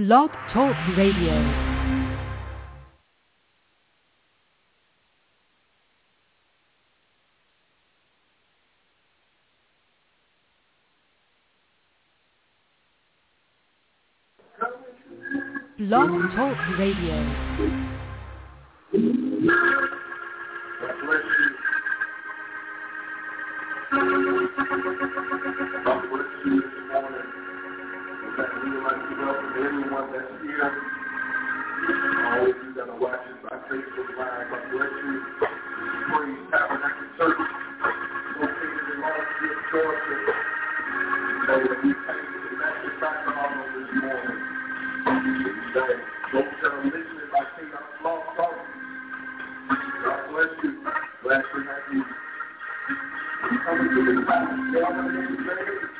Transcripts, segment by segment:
Blog Talk Radio. Blog Talk Radio. God you. Like everyone that's here. All of you that are watching by Facebook Live, God bless you. Praise Tabernacle Church, located in Lawrenceville, Georgia. Know we to magnify God on this morning. That those that are listening by King of Law Talk, God bless you. Glad to have you. Coming to reason but to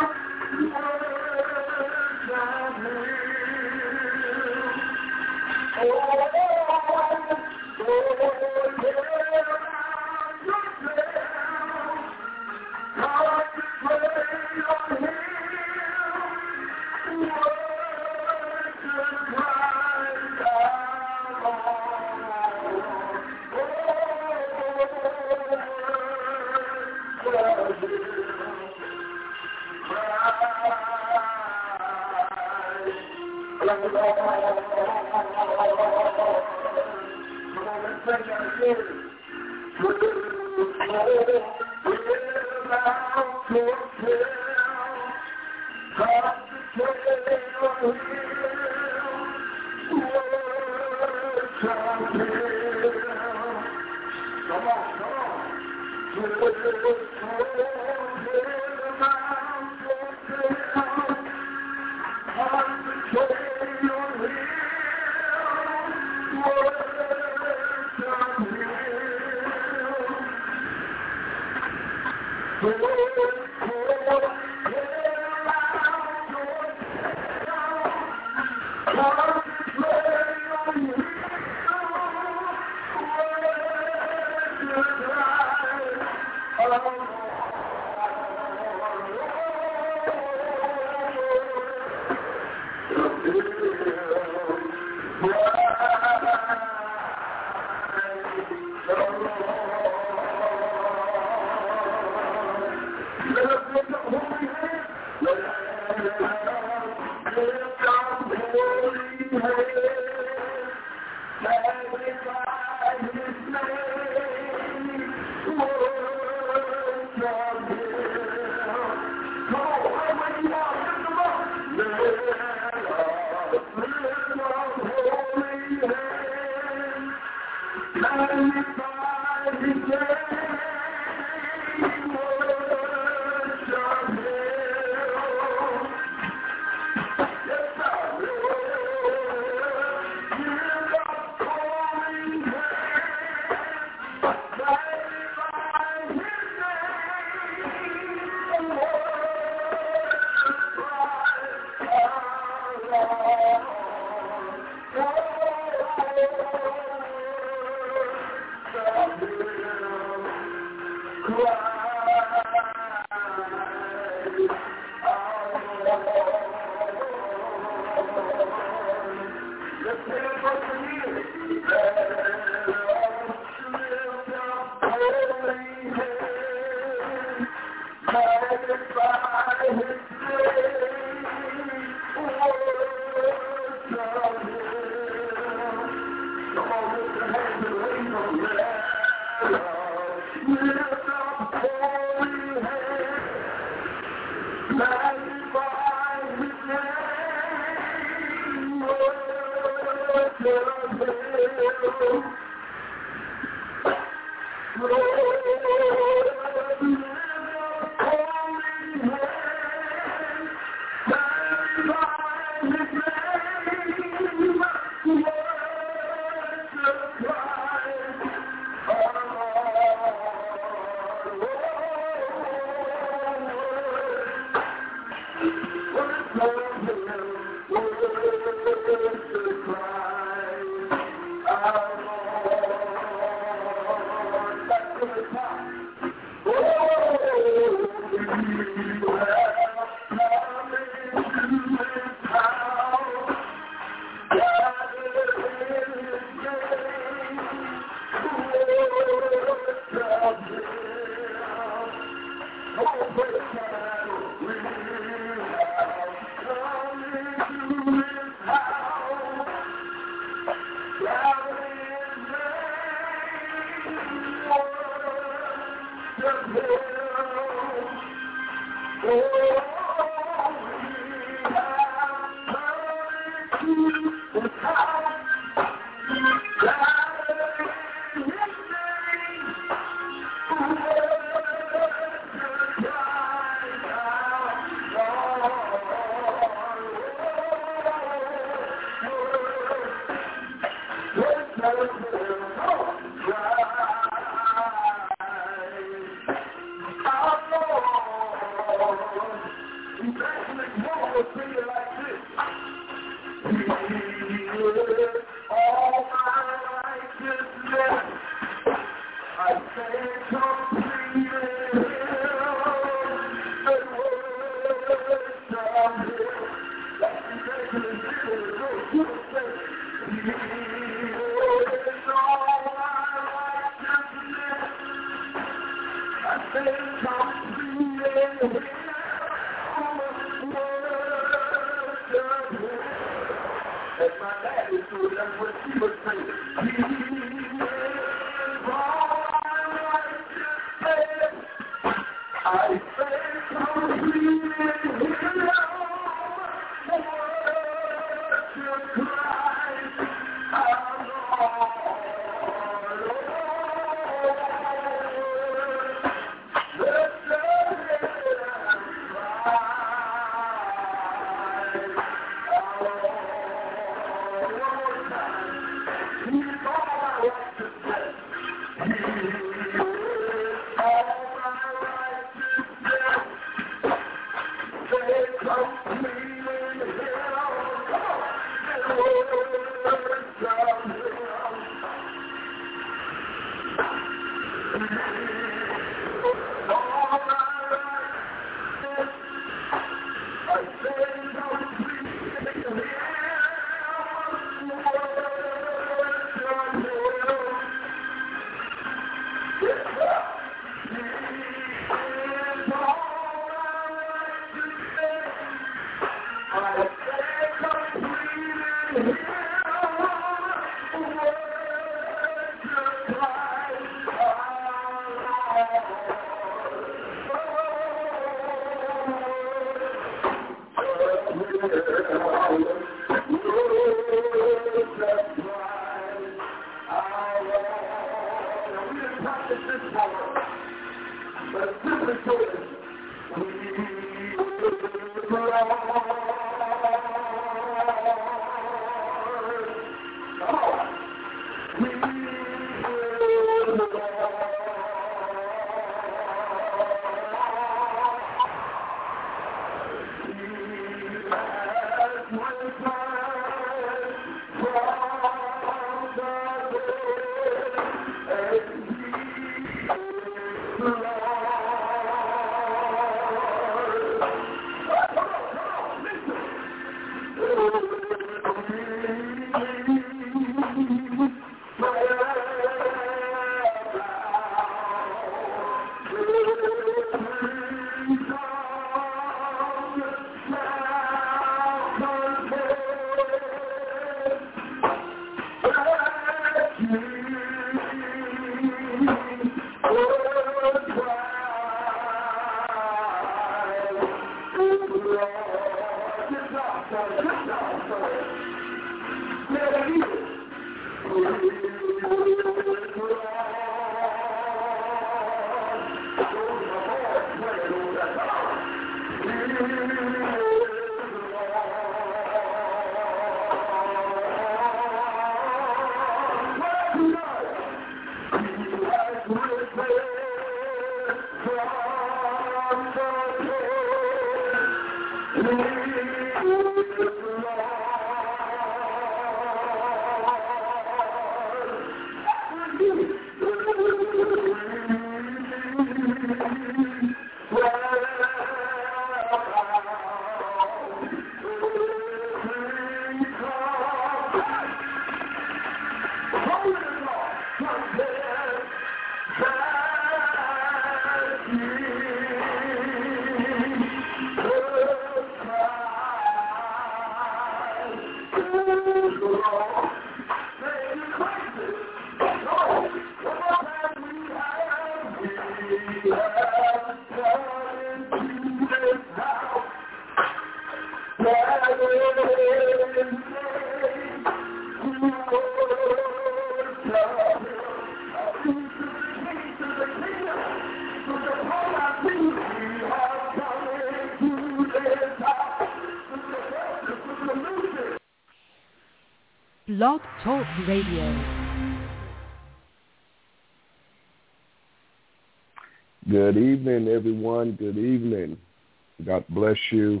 God bless you.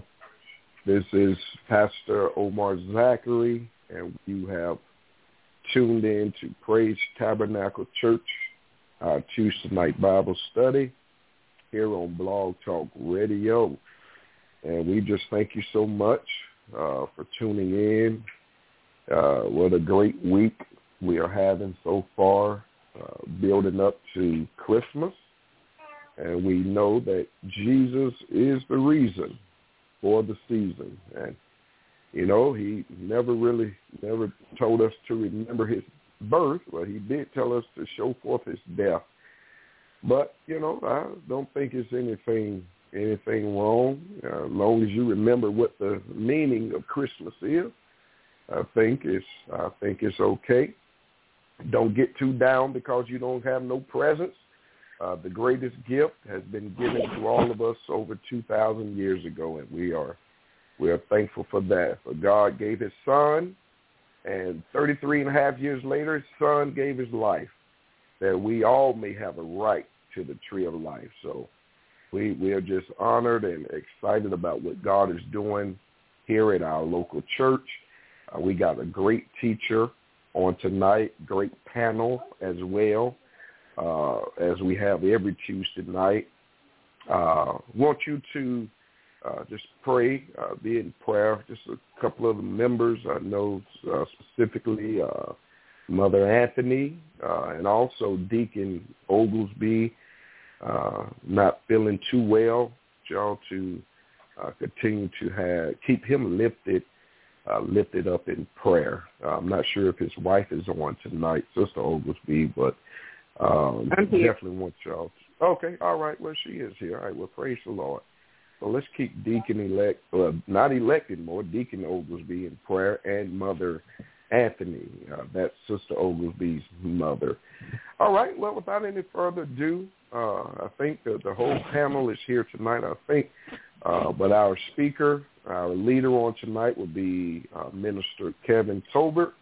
This is Pastor Omar Zachary, and you have tuned in to Praise Tabernacle Church, our Tuesday night Bible study here on Blog Talk Radio. And we just thank you so much uh, for tuning in. Uh, what a great week we are having so far, uh, building up to Christmas. And we know that Jesus is the reason for the season. And, you know, he never really, never told us to remember his birth, but he did tell us to show forth his death. But, you know, I don't think it's anything anything wrong, uh, as long as you remember what the meaning of Christmas is. I think it's I think it's okay. Don't get too down because you don't have no presents. Uh, the greatest gift has been given to all of us over 2,000 years ago, and we are we are thankful for that. For God gave His Son, and 33 and a half years later, His Son gave His life, that we all may have a right to the tree of life. So we we are just honored and excited about what God is doing here at our local church. Uh, we got a great teacher on tonight, great panel as well, uh, as we have every Tuesday night. Uh, want you to uh, just pray, uh, be in prayer. Just a couple of members I know uh, specifically, uh, Mother Anthony, uh, and also Deacon Oglesby, uh, not feeling too well. Y'all to uh, continue to have keep him lifted uh, lifted up in prayer. Uh, I'm not sure if his wife is on tonight, Sister Oglesby, but um, definitely want y'all. Okay, all right. Well, she is here. All right. Well, praise the Lord. So let's keep Deacon elect, uh, not elected more, Deacon Oglesby in prayer, and Mother Anthony. Uh, that's Sister Oglesby's mother. All right. Well, without any further ado, uh, I think the, the whole panel is here tonight. I think, uh, but our speaker our leader on tonight will be uh, Minister Kevin Tolbert.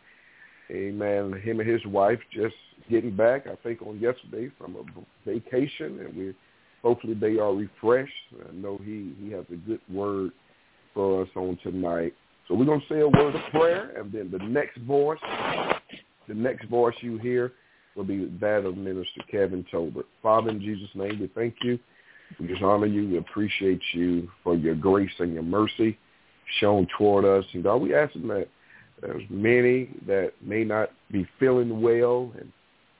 Amen. Him and his wife just getting back, I think, on yesterday from a vacation, and we hopefully they are refreshed. I know he he has a good word for us on tonight. So we're gonna say a word of prayer, and then the next voice, the next voice you hear will be that of Minister Kevin Tolbert. Father, in Jesus' name, we thank you. We just honor you. We appreciate you for your grace and your mercy shown toward us. And God, we ask that there's many that may not be feeling well and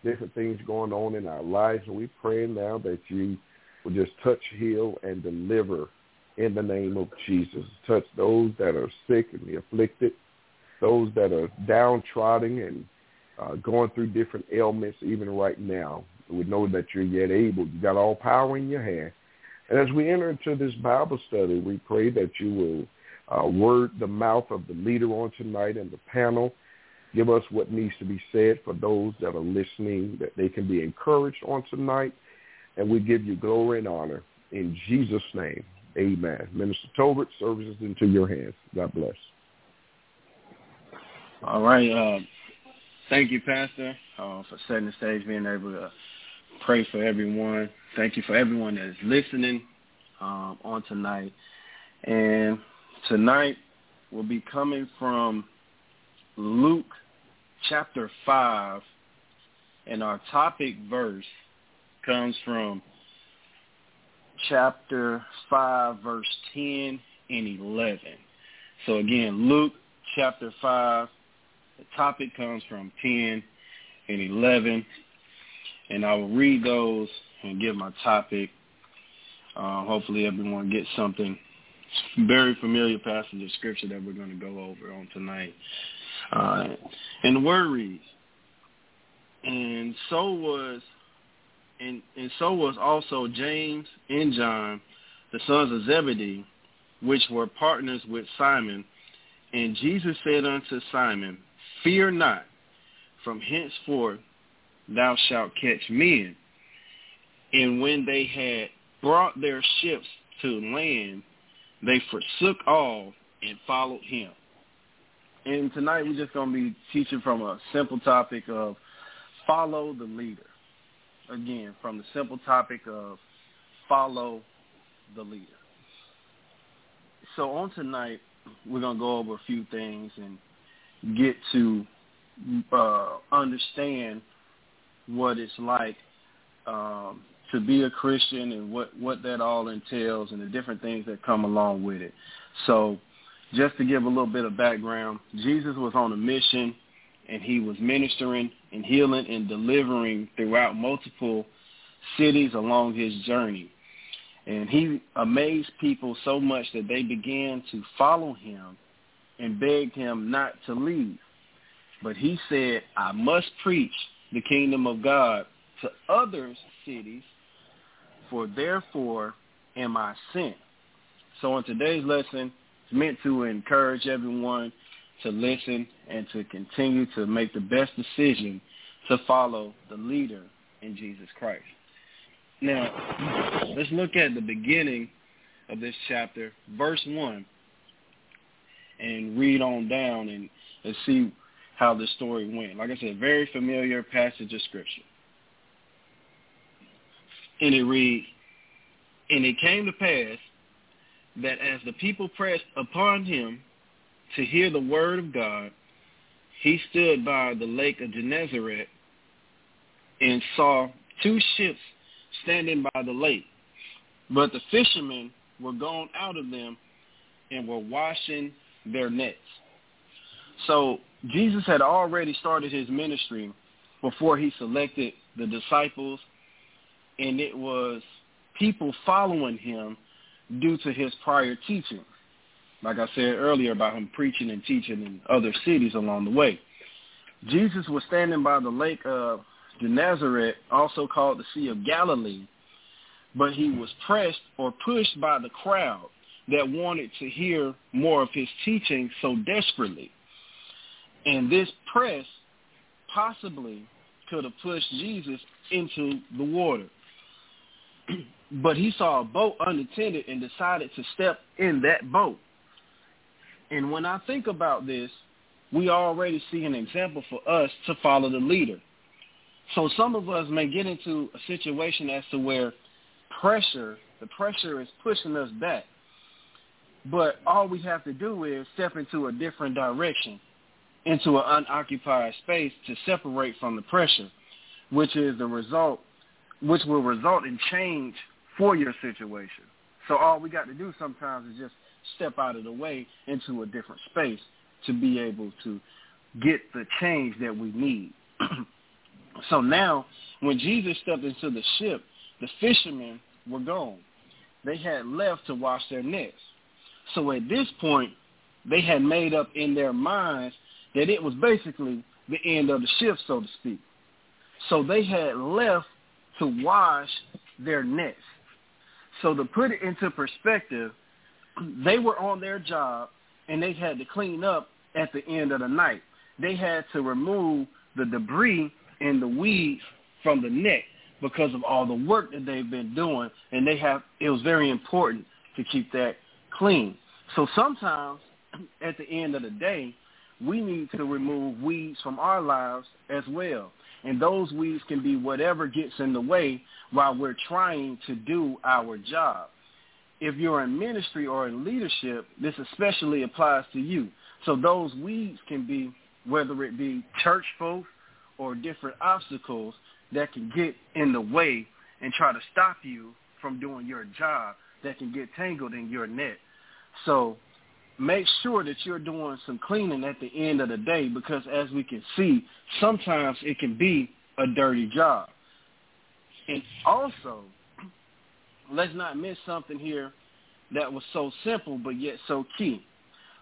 different things going on in our lives. And we pray now that you will just touch, heal, and deliver in the name of Jesus. Touch those that are sick and the afflicted, those that are downtrodden and uh, going through different ailments even right now. We know that you're yet able. You got all power in your hand. And as we enter into this Bible study, we pray that you will uh, word the mouth of the leader on tonight and the panel. Give us what needs to be said for those that are listening, that they can be encouraged on tonight. And we give you glory and honor in Jesus' name. Amen. Minister Tolbert, services into your hands. God bless. All right. Uh, thank you, Pastor, uh, for setting the stage, being able to pray for everyone. Thank you for everyone that is listening um, on tonight. And tonight will be coming from Luke chapter 5, and our topic verse comes from chapter 5, verse 10 and 11. So again, Luke chapter 5, the topic comes from 10 and 11. And I will read those and give my topic. Uh, hopefully everyone gets something very familiar passage of scripture that we're going to go over on tonight. Uh, and the word reads, and so was and, and so was also James and John, the sons of Zebedee, which were partners with Simon. And Jesus said unto Simon, Fear not, from henceforth thou shalt catch men. And when they had brought their ships to land, they forsook all and followed him. And tonight we're just going to be teaching from a simple topic of follow the leader again from the simple topic of follow the leader. So on tonight, we're going to go over a few things and get to uh, understand what it's like um, to be a Christian and what, what that all entails and the different things that come along with it. So just to give a little bit of background, Jesus was on a mission and he was ministering and healing and delivering throughout multiple cities along his journey. And he amazed people so much that they began to follow him and begged him not to leave. But he said, I must preach the kingdom of God to other cities, for therefore am I sent. So in today's lesson, it's meant to encourage everyone to listen and to continue to make the best decision to follow the leader in Jesus Christ. Now, let's look at the beginning of this chapter, verse 1, and read on down and, and see how the story went. Like I said, very familiar passage of Scripture. And it reads, And it came to pass that as the people pressed upon him to hear the word of God, he stood by the lake of Gennesaret and saw two ships standing by the lake. But the fishermen were gone out of them and were washing their nets. So Jesus had already started his ministry before he selected the disciples, and it was people following him due to his prior teaching like I said earlier about him preaching and teaching in other cities along the way. Jesus was standing by the lake of Gennesaret, also called the Sea of Galilee, but he was pressed or pushed by the crowd that wanted to hear more of his teaching so desperately. And this press possibly could have pushed Jesus into the water. but he saw a boat unattended and decided to step in that boat. And when I think about this, we already see an example for us to follow the leader. So some of us may get into a situation as to where pressure, the pressure is pushing us back. But all we have to do is step into a different direction, into an unoccupied space to separate from the pressure. which is the result, which will result in change for your situation. So all we got to do sometimes is just step out of the way into a different space to be able to get the change that we need. so now, when Jesus stepped into the ship, the fishermen were gone. They had left to wash their nets. So at this point, they had made up in their minds that it was basically the end of the shift, so to speak. So they had left to wash their nets. So to put it into perspective, they were on their job and they had to clean up at the end of the night. They had to remove the debris and the weeds from the net because of all the work that they've been doing and they have it was very important to keep that clean. So sometimes at the end of the day, we need to remove weeds from our lives as well. And those weeds can be whatever gets in the way while we're trying to do our job. If you're in ministry or in leadership, this especially applies to you. So those weeds can be whether it be church folks or different obstacles that can get in the way and try to stop you from doing your job that can get tangled in your net. So make sure that you're doing some cleaning at the end of the day because as we can see, sometimes it can be a dirty job. And also, let's not miss something here that was so simple but yet so key.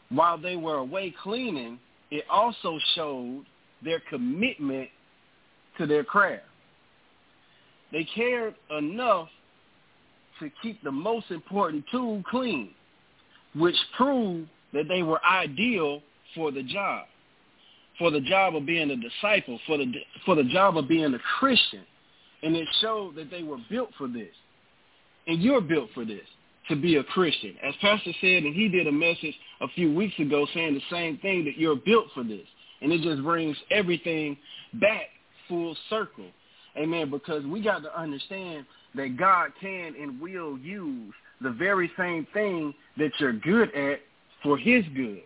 While they were away cleaning, it also showed their commitment to their craft. They cared enough to keep the most important tool clean which proved that they were ideal for the job, for the job of being a disciple, for the for the job of being a Christian, and it showed that they were built for this, and you're built for this to be a Christian. As Pastor said, and he did a message a few weeks ago saying the same thing that you're built for this, and it just brings everything back full circle. Amen. Because we got to understand that God can and will use the very same thing that you're good at for his good.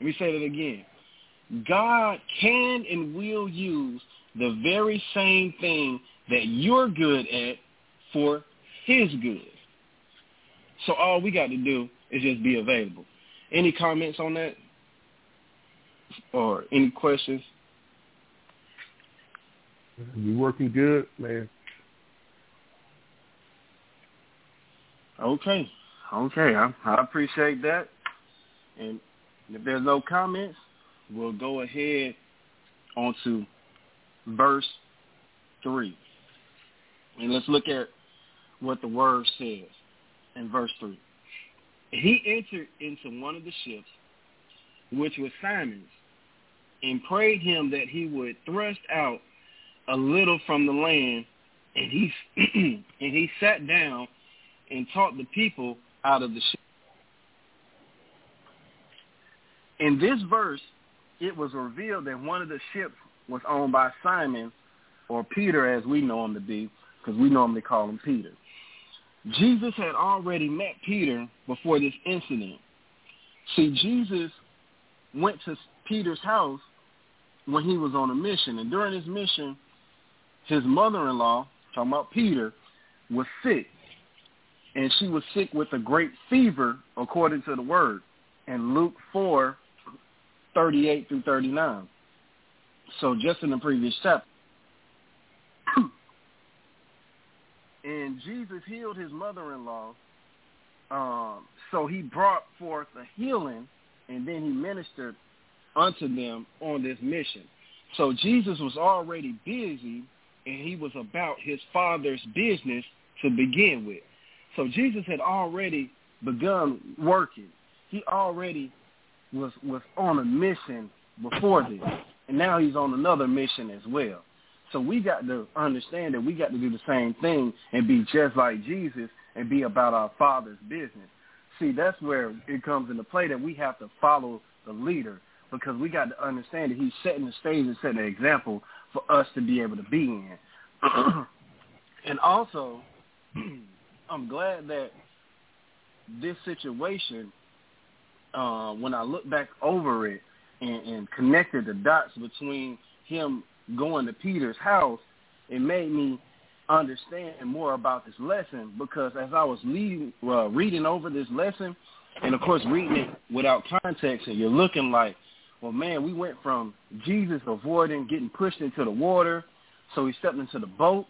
Let me say that again. God can and will use the very same thing that you're good at for his good. So all we got to do is just be available. Any comments on that? Or any questions? You working good, man. Okay. Okay. I, I appreciate that. And if there's no comments, we'll go ahead on to verse 3. And let's look at what the word says in verse 3. He entered into one of the ships, which was Simon's, and prayed him that he would thrust out a little from the land, and he and he sat down and taught the people out of the ship. In this verse, it was revealed that one of the ships was owned by Simon, or Peter as we know him to be, because we normally call him Peter. Jesus had already met Peter before this incident. See, Jesus went to Peter's house when he was on a mission. And during his mission, his mother-in-law, talking about Peter, was sick and she was sick with a great fever, according to the word, in Luke 4, 38 through 39. So just in the previous chapter. and Jesus healed his mother-in-law. Um, so he brought forth a healing, and then he ministered unto them on this mission. So Jesus was already busy, and he was about his father's business to begin with. So Jesus had already begun working. He already was was on a mission before this, and now he's on another mission as well. So we got to understand that we got to do the same thing and be just like Jesus and be about our Father's business. See, that's where it comes into play that we have to follow the leader because we got to understand that he's setting the stage and setting an example for us to be able to be in. and also, I'm glad that this situation, uh, when I look back over it and, and connected the dots between him going to Peter's house it made me understand more about this lesson because as I was leading, uh, reading over this lesson, and of course reading it without context, and you're looking like, well, man, we went from Jesus avoiding getting pushed into the water, so he stepped into the boat,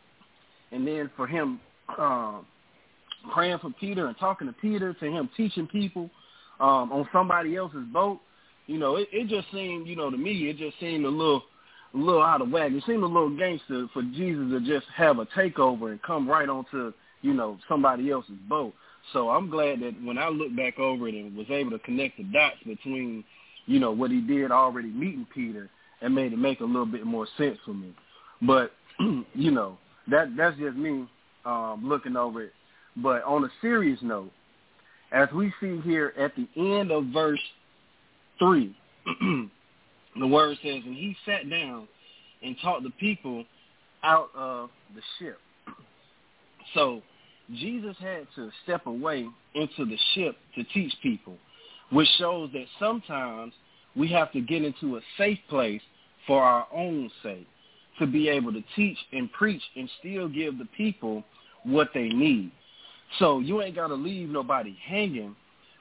and then for him um, praying for Peter and talking to Peter, to him teaching people um, on somebody else's boat, you know, it, it just seemed, you know, to me, it just seemed a little a little out of whack. It seemed a little gangster for Jesus to just have a takeover and come right onto, you know, somebody else's boat. So I'm glad that when I look back over it and was able to connect the dots between, you know, what he did already meeting Peter and made it make a little bit more sense for me. But, you know, that that's just me um, looking over it. But on a serious note, as we see here at the end of verse 3, the word says, and he sat down and taught the people out of the ship. So Jesus had to step away into the ship to teach people, which shows that sometimes we have to get into a safe place for our own sake to be able to teach and preach and still give the people what they need. So you ain't got to leave nobody hanging,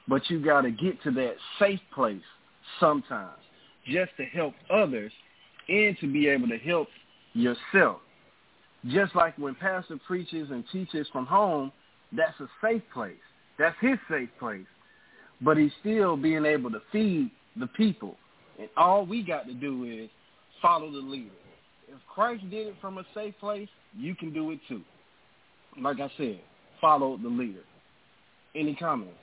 but you got to get to that safe place sometimes just to help others and to be able to help yourself. Just like when pastor preaches and teaches from home, that's a safe place. That's his safe place. But he's still being able to feed the people. And all we got to do is follow the leader. If Christ did it from a safe place, you can do it too. Like I said, follow the leader. Any comments?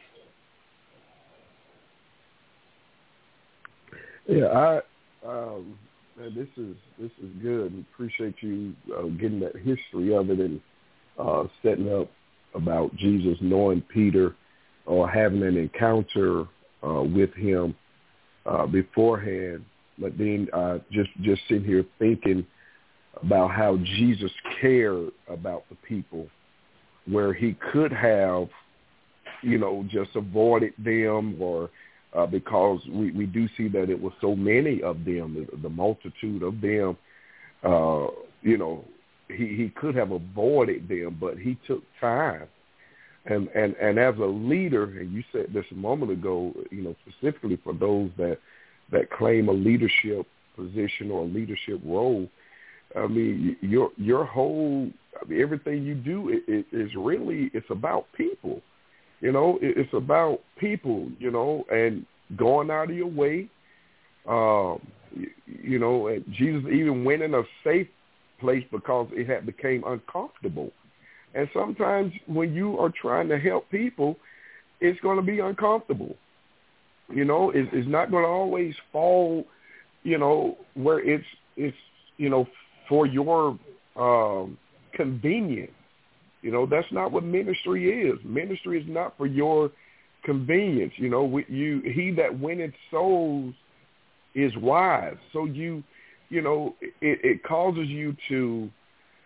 Yeah, I um, this is this is good. Appreciate you uh, getting that history of it and uh, setting up about Jesus knowing Peter or having an encounter uh, with him uh, beforehand. But then uh, just just sitting here thinking about how Jesus cared about the people, where he could have, you know, just avoided them or uh, because we, we do see that it was so many of them, the, the multitude of them. Uh, you know, he, he could have avoided them, but he took time. And, and and as a leader, and you said this a moment ago, you know, specifically for those that that claim a leadership position or a leadership role, I mean, your your whole I mean, everything you do it, it is really it's about people. You know, it's about people, you know, and going out of your way. Um, you know, and Jesus even went in a safe place because it had became uncomfortable. And sometimes when you are trying to help people, it's going to be uncomfortable. You know, it's, it's not going to always fall, you know, where it's it's you know for your um, convenience. You know, that's not what ministry is. Ministry is not for your convenience. You know, you he that winneth souls is wise. So you, you know, it, it causes you to,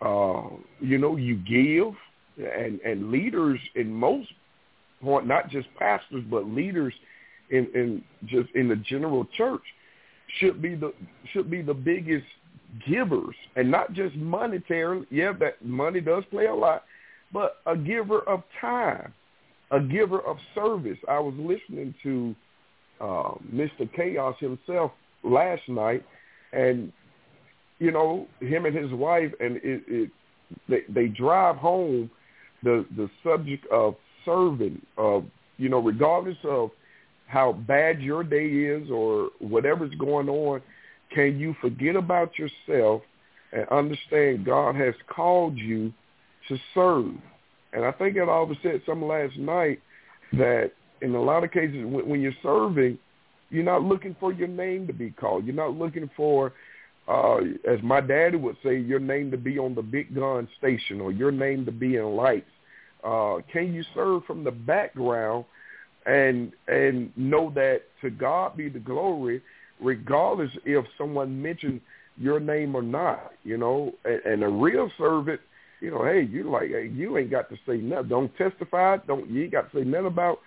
uh, you know, you give, and and leaders in most point, not just pastors, but leaders in in just in the general church should be the should be the biggest givers, and not just monetary. Yeah, that money does play a lot, but a giver of time, a giver of service. I was listening to uh, Mr. Chaos himself last night, and you know him and his wife, and it, it they, they drive home the the subject of serving, of you know, regardless of how bad your day is or whatever's going on, can you forget about yourself and understand God has called you to serve. And I think that Oliver said something last night that in a lot of cases when, when you're serving, you're not looking for your name to be called. You're not looking for, uh, as my daddy would say, your name to be on the big gun station or your name to be in lights. Uh, can you serve from the background and and know that to God be the glory, regardless if someone mentioned your name or not, you know, and, and a real servant – you know, hey, you like, hey, you ain't got to say nothing. Don't testify. Don't you ain't got to say nothing about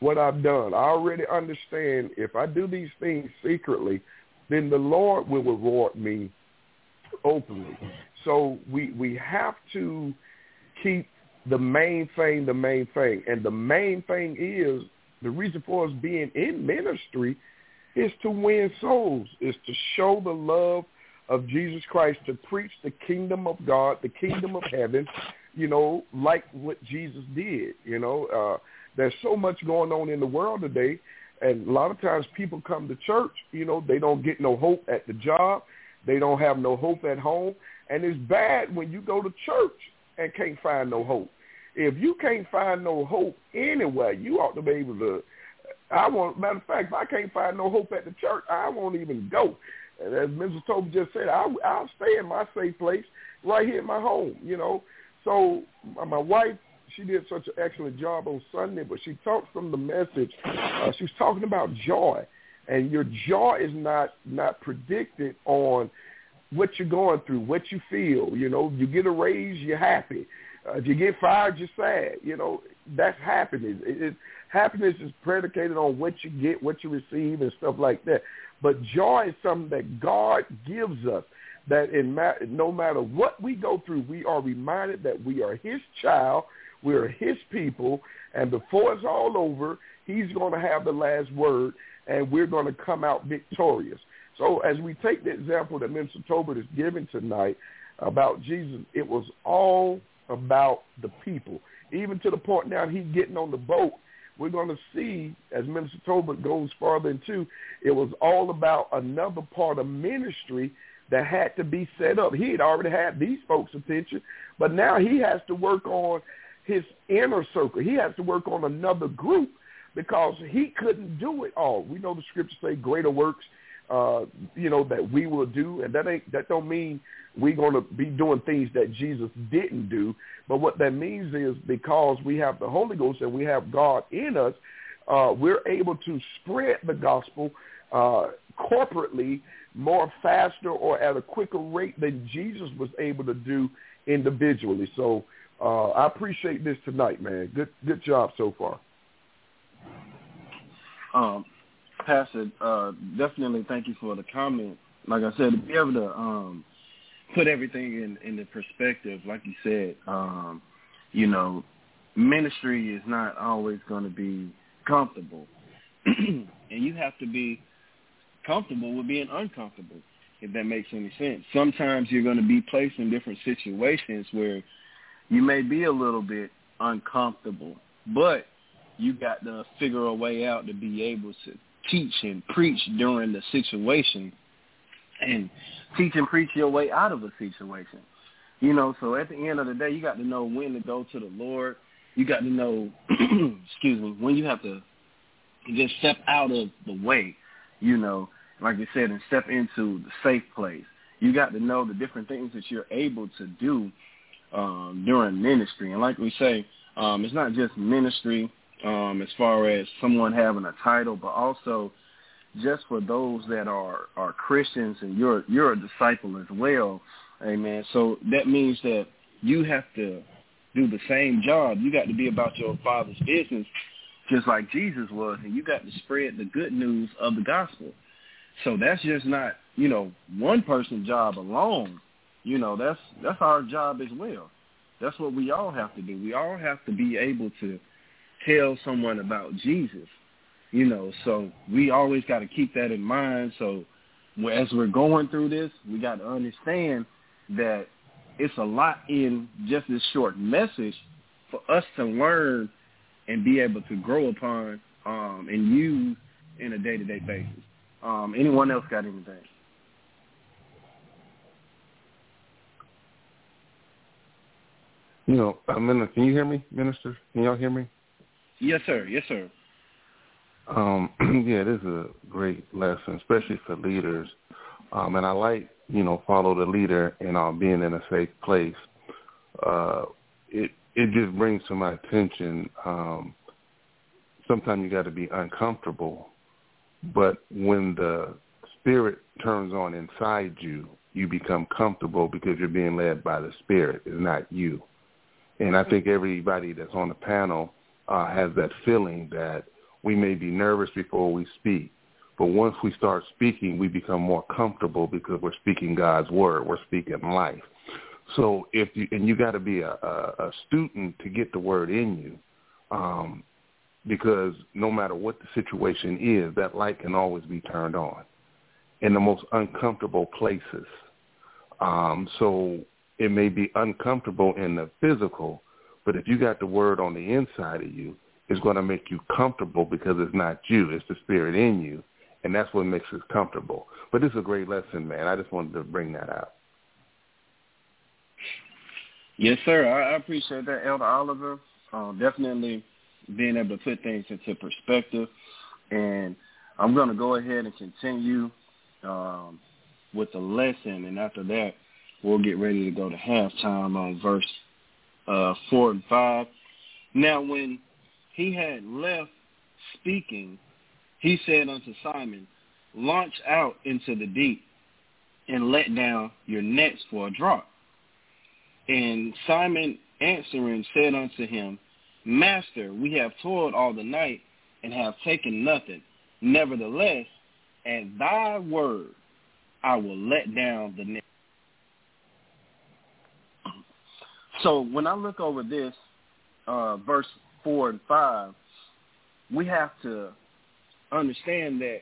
what I've done. I already understand if I do these things secretly, then the Lord will reward me openly. So we we have to keep the main thing the main thing, and the main thing is the reason for us being in ministry is to win souls, is to show the love of Jesus Christ, to preach the kingdom of God, the kingdom of heaven, you know, like what Jesus did. You know, uh, there's so much going on in the world today, and a lot of times people come to church, you know, they don't get no hope at the job, they don't have no hope at home, and it's bad when you go to church and can't find no hope. If you can't find no hope anywhere, you ought to be able to. I want, matter of fact, if I can't find no hope at the church, I won't even go. And as Mrs. Toby just said, I, I'll stay in my safe place right here in my home, you know. So my wife, she did such an excellent job on Sunday, but she talked from the message. Uh, she was talking about joy, and your joy is not not predicted on what you're going through, what you feel. You know, you get a raise, you're happy. Uh, if you get fired, you're sad. You know, that's happiness. It, it, happiness is predicated on what you get, what you receive, and stuff like that. But joy is something that God gives us. That in ma- no matter what we go through, we are reminded that we are His child, we are His people, and before it's all over, He's going to have the last word, and we're going to come out victorious. So as we take the example that Minister Tobert is giving tonight about Jesus, it was all about the people. Even to the point now he's getting on the boat, we're going to see, as Minister Tobert goes farther into, it was all about another part of ministry that had to be set up. He had already had these folks' attention, but now he has to work on his inner circle. He has to work on another group because he couldn't do it all. We know the scriptures say greater works uh, you know, that we will do. And that ain't that don't mean we're going to be doing things that Jesus didn't do. But what that means is because we have the Holy Ghost and we have God in us, uh, we're able to spread the gospel uh, corporately more faster or at a quicker rate than Jesus was able to do individually. So uh, I appreciate this tonight, man. Good good job so far. Um, Pastor, uh, definitely thank you for the comment. Like I said, to be able to um, put everything in in the perspective, like you said, um, you know, ministry is not always going to be comfortable, and you have to be comfortable with being uncomfortable, if that makes any sense. Sometimes you're going to be placed in different situations where you may be a little bit uncomfortable, but you got to figure a way out to be able to teach and preach during the situation and teach and preach your way out of a situation. You know, so at the end of the day, you got to know when to go to the Lord. You got to know, excuse me, when you have to just step out of the way, you know, like you said, and step into the safe place. You got to know the different things that you're able to do um, during ministry. And like we say, um, it's not just ministry um, as far as someone having a title, but also just for those that are are Christians and you're you're a disciple as well, amen. So that means that you have to do the same job. You got to be about your father's business, just like Jesus was, and you got to spread the good news of the gospel. So that's just not you know one person's job alone. You know that's that's our job as well. That's what we all have to do. We all have to be able to tell someone about Jesus. You know, so we always got to keep that in mind. So as we're going through this, we got to understand that it's a lot in just this short message for us to learn and be able to grow upon um, and use in a day-to-day basis. Um, anyone else got anything? You know, uh, Minister, can you hear me, Minister? Can y'all hear me? Yes, sir. Yes, sir. Um, yeah, is a great lesson, especially for leaders. Um, and I like, you know, follow the leader and um, being in a safe place. Uh, it it just brings to my attention. Um, sometimes you got to be uncomfortable, but when the spirit turns on inside you, you become comfortable because you're being led by the spirit. It's not you. And I think everybody that's on the panel uh, has that feeling that we may be nervous before we speak. But once we start speaking, we become more comfortable because we're speaking God's word. We're speaking life. So if you and you got to be a, a, a student to get the word in you, um, because no matter what the situation is, that light can always be turned on in the most uncomfortable places. Um, so it may be uncomfortable in the physical, but if you got the word on the inside of you, it's going to make you comfortable because it's not you, it's the spirit in you, and that's what makes it comfortable. But this is a great lesson, man. I just wanted to bring that out. Yes, sir. I, I appreciate that, Elder Oliver. Uh, definitely being able to put things into perspective. And I'm going to go ahead and continue um, with the lesson. And after that, we'll get ready to go to halftime on verse uh, 4 and 5. Now, when he had left speaking, he said unto Simon, Launch out into the deep and let down your nets for a draught. And Simon answering said unto him, Master, we have toiled all the night and have taken nothing. Nevertheless, at thy word, I will let down the net. So when I look over this, uh, verse 4 and 5, we have to understand that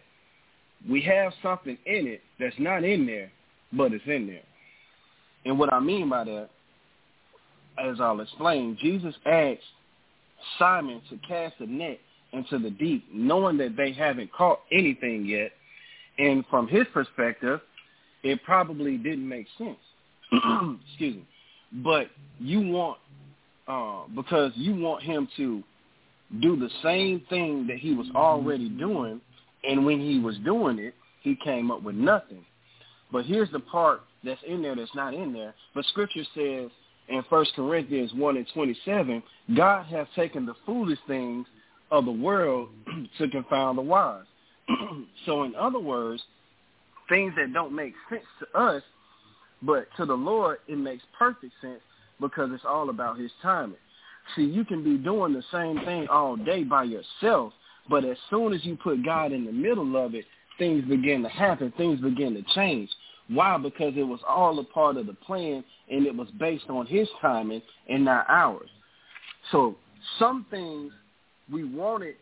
we have something in it that's not in there, but it's in there. And what I mean by that as I'll explain, Jesus asked Simon to cast a net into the deep, knowing that they haven't caught anything yet. And from his perspective, it probably didn't make sense. Excuse me. But you want, uh, because you want him to do the same thing that he was already doing, and when he was doing it, he came up with nothing. But here's the part that's in there that's not in there. But Scripture says in First Corinthians 1 and 27, God has taken the foolish things of the world to confound the wise. so in other words, things that don't make sense to us, but to the Lord, it makes perfect sense because it's all about his timing. See, you can be doing the same thing all day by yourself, but as soon as you put God in the middle of it, things begin to happen, things begin to change. Why? Because it was all a part of the plan and it was based on his timing and not ours. So some things we want it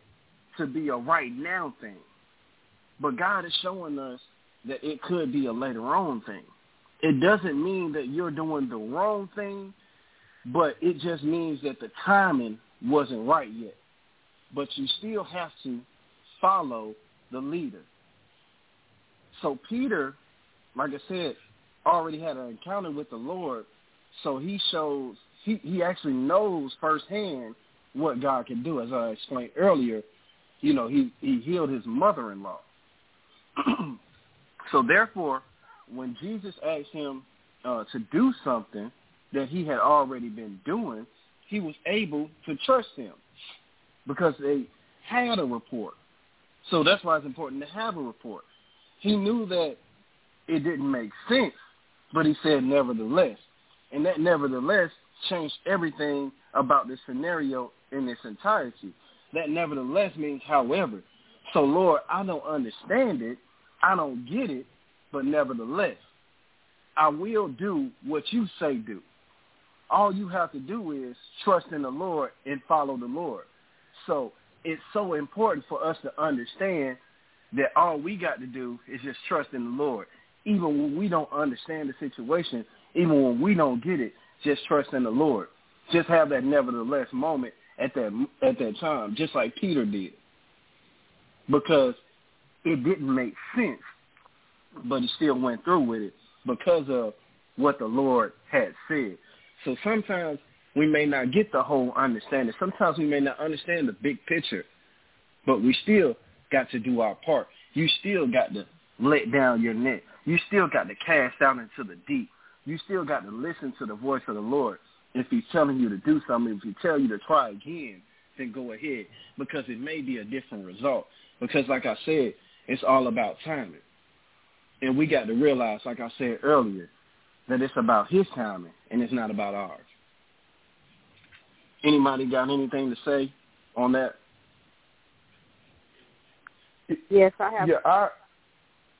to be a right now thing. But God is showing us that it could be a later on thing. It doesn't mean that you're doing the wrong thing, but it just means that the timing wasn't right yet. But you still have to follow the leader. So Peter like I said, already had an encounter with the Lord, so he shows he he actually knows firsthand what God can do. As I explained earlier, you know, he he healed his mother-in-law. so therefore, when Jesus asked him uh, to do something that he had already been doing, he was able to trust him because they had a report. So that's why it's important to have a report. He knew that it didn't make sense, but he said nevertheless. And that nevertheless changed everything about the scenario in its entirety. That nevertheless means however. So Lord, I don't understand it. I don't get it, but nevertheless, I will do what you say do. All you have to do is trust in the Lord and follow the Lord. So it's so important for us to understand that all we got to do is just trust in the Lord even when we don't understand the situation, even when we don't get it, just trust in the Lord. Just have that nevertheless moment at that at that time, just like Peter did, because it didn't make sense, but he still went through with it because of what the Lord had said. So sometimes we may not get the whole understanding. Sometimes we may not understand the big picture, but we still got to do our part. You still got to let down your net. You still got to cast out into the deep. You still got to listen to the voice of the Lord. If he's telling you to do something, if he tell you to try again, then go ahead because it may be a different result. Because like I said, it's all about timing. And we got to realize, like I said earlier, that it's about his timing and it's not about ours. Anybody got anything to say on that? Yes, I have. Yeah, I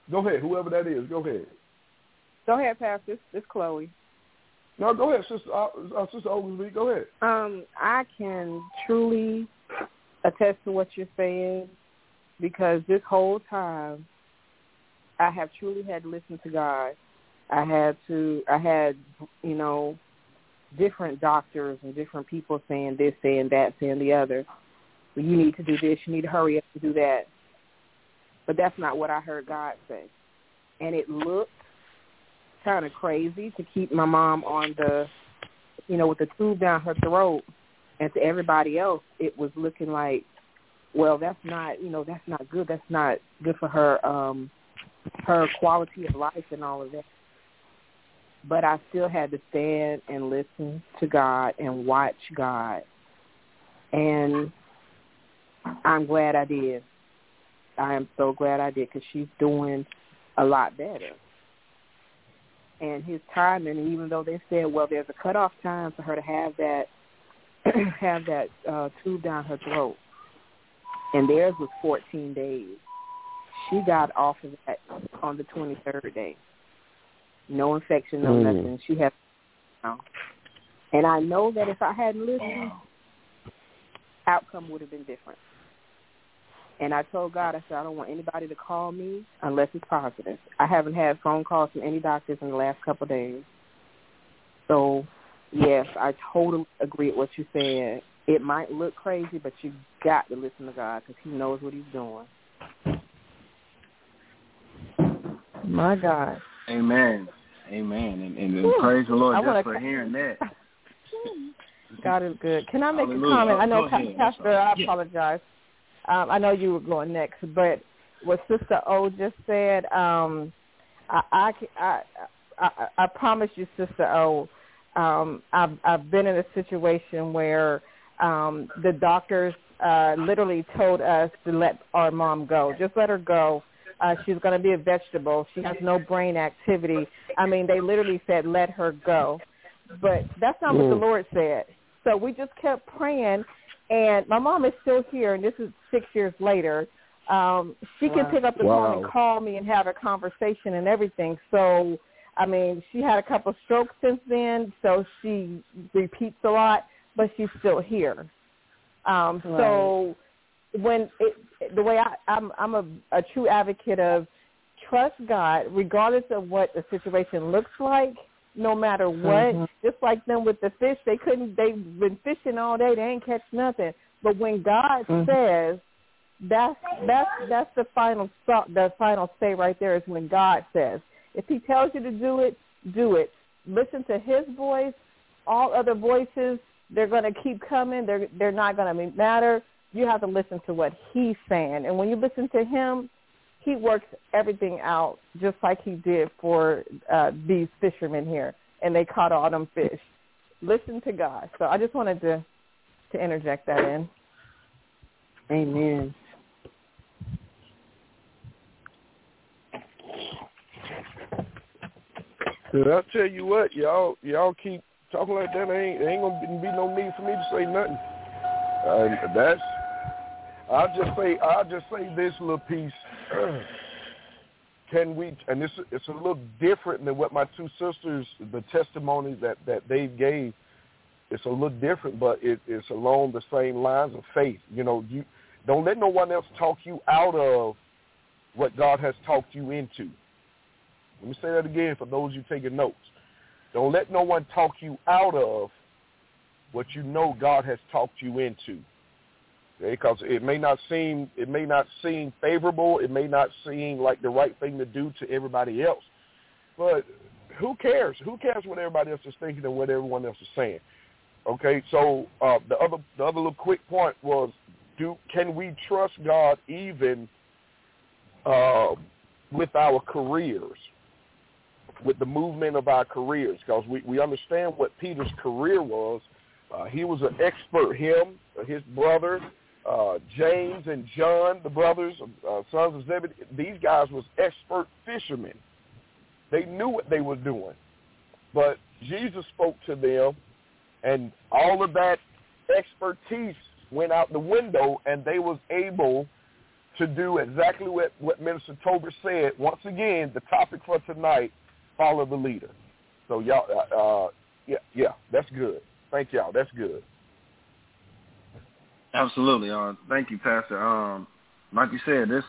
Go ahead, whoever that is. Go ahead. Go ahead, Pastor. It's, it's Chloe. No, go ahead, sister. Uh, uh, sister Oglesby, go ahead. Um, I can truly attest to what you're saying because this whole time I have truly had to listen to God. I had to. I had, you know, different doctors and different people saying this, saying that, saying the other. You need to do this. You need to hurry up and do that. But that's not what I heard God say. And it looked kind of crazy to keep my mom on the, you know, with the tube down her throat. And to everybody else, it was looking like, well, that's not, you know, that's not good. That's not good for her, um, her quality of life and all of that. But I still had to stand and listen to God and watch God. And I'm glad I did. I am so glad I did because she's doing a lot better. And his timing, even though they said, well, there's a cutoff time for her to have that have that uh, tube down her throat, and theirs was 14 days. She got off of that on the 23rd day. No infection, no Mm. nothing. She had, and I know that if I hadn't listened, outcome would have been different. And I told God, I said, I don't want anybody to call me unless it's positive. I haven't had phone calls from any doctors in the last couple of days. So, yes, I totally agree with what you said. It might look crazy, but you got to listen to God because He knows what He's doing. My God. Amen. Amen. And, and, and praise the Lord I just for ca- hearing that. God is good. Can I make Hallelujah. a comment? I know, Go ahead. I'm Pastor. I Yeah. apologize. Um, I know you were going next, but what Sister O just said, um, I, I, I, I, I promise you, Sister O, um, I've, I've been in a situation where um, the doctors uh, literally told us to let our mom go. Just let her go. Uh, she's going to be a vegetable. She has no brain activity. I mean, they literally said, let her go. But that's not what the Mm. Lord said. So we just kept praying, and my mom is still here, and this is six years later. Um, she can pick up the phone and call me and have a conversation and everything. So, I mean, she had a couple strokes since then, so she repeats a lot, but she's still here. Um, So when it, the way I, I'm, I'm a, a true advocate of trust God, regardless of what the situation looks like, no matter what. Mhm. Just like them with the fish, they couldn't. They've been fishing all day. They ain't catch nothing. But when God Mhm. says, that's that's that's the final stop. The final say right there is when God says. If He tells you to do it, do it. Listen to His voice. All other voices, they're going to keep coming. They're they're not going to matter. You have to listen to what He's saying, and when you listen to Him, He works everything out just like He did for uh, these fishermen here, and they caught all them fish. Listen to God. So I just wanted to to interject that in. Amen. Did I tell you what? Y'all, y'all keep talking like that. Ain't, there ain't gonna be no need for me to say nothing. Uh, that's. I'll just say. I'll just say this little piece. Can we? And this it's a little different than what my two sisters, the testimony that that they gave. It's a little different, but it, it's along the same lines of faith. You know, you don't let no one else talk you out of what God has talked you into. Let me say that again for those you taking notes. Don't let no one talk you out of what you know God has talked you into. Because it may not seem it may not seem favorable, it may not seem like the right thing to do to everybody else. But who cares? Who cares what everybody else is thinking and what everyone else is saying? Okay, so uh, the other the other little quick point was do can we trust God even uh, with our careers? with the movement of our careers because we, we understand what Peter's career was. Uh, he was an expert, him, his brother, uh, James and John, the brothers, uh, sons of Zebedee, these guys was expert fishermen. They knew what they were doing. But Jesus spoke to them, and all of that expertise went out the window, and they was able to do exactly what, what Minister Tober said. Once again, the topic for tonight, follow the leader. So y'all, uh, uh, Yeah, yeah, that's good. Thank y'all. That's good. Absolutely. Uh, thank you, Pastor. Um, like you said, this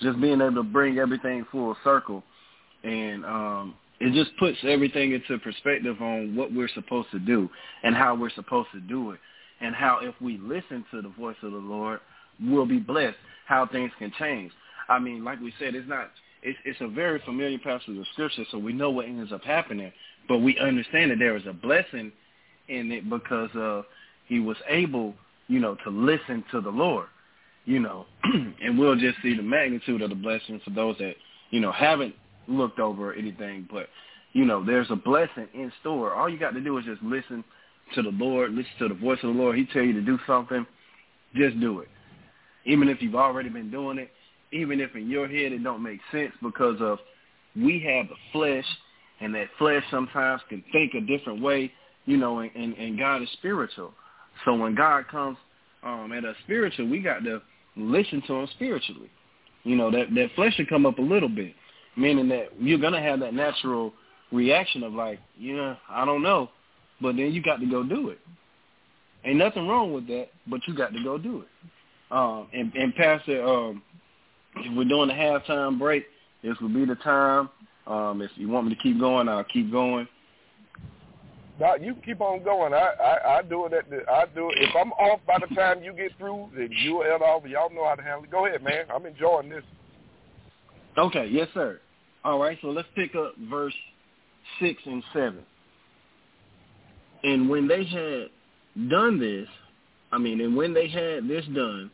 just being able to bring everything full circle, and um, it just puts everything into perspective on what we're supposed to do and how we're supposed to do it, and how if we listen to the voice of the Lord, we'll be blessed. How things can change. I mean, like we said, it's not. It's, it's a very familiar passage of scripture, so we know what ends up happening, but we understand that there is a blessing in it because uh, he was able, you know, to listen to the Lord you know, and we'll just see the magnitude of the blessing for those that, you know, haven't looked over anything. But, you know, there's a blessing in store. All you got to do is just listen to the Lord, listen to the voice of the Lord. He tell you to do something, just do it. Even if you've already been doing it, even if in your head it don't make sense because of we have the flesh, and that flesh sometimes can think a different way, you know, and, and, and God is spiritual. So when God comes um, at us spiritual, we got to listen to him spiritually. You know, that, that flesh should come up a little bit, meaning that you're going to have that natural reaction of like, yeah, I don't know, but then you got to go do it. Ain't nothing wrong with that, but you got to go do it. Um, and, and Pastor, um, if we're doing the halftime break, this will be the time. Um, if you want me to keep going, I'll keep going. No, you keep on going. I, I I do it at the I do it. If I'm off by the time you get through, then you head off. Y'all know how to handle it. Go ahead, man. I'm enjoying this. Okay, yes, sir. All right, so let's pick up verse six and seven. And when they had done this, I mean, and when they had this done,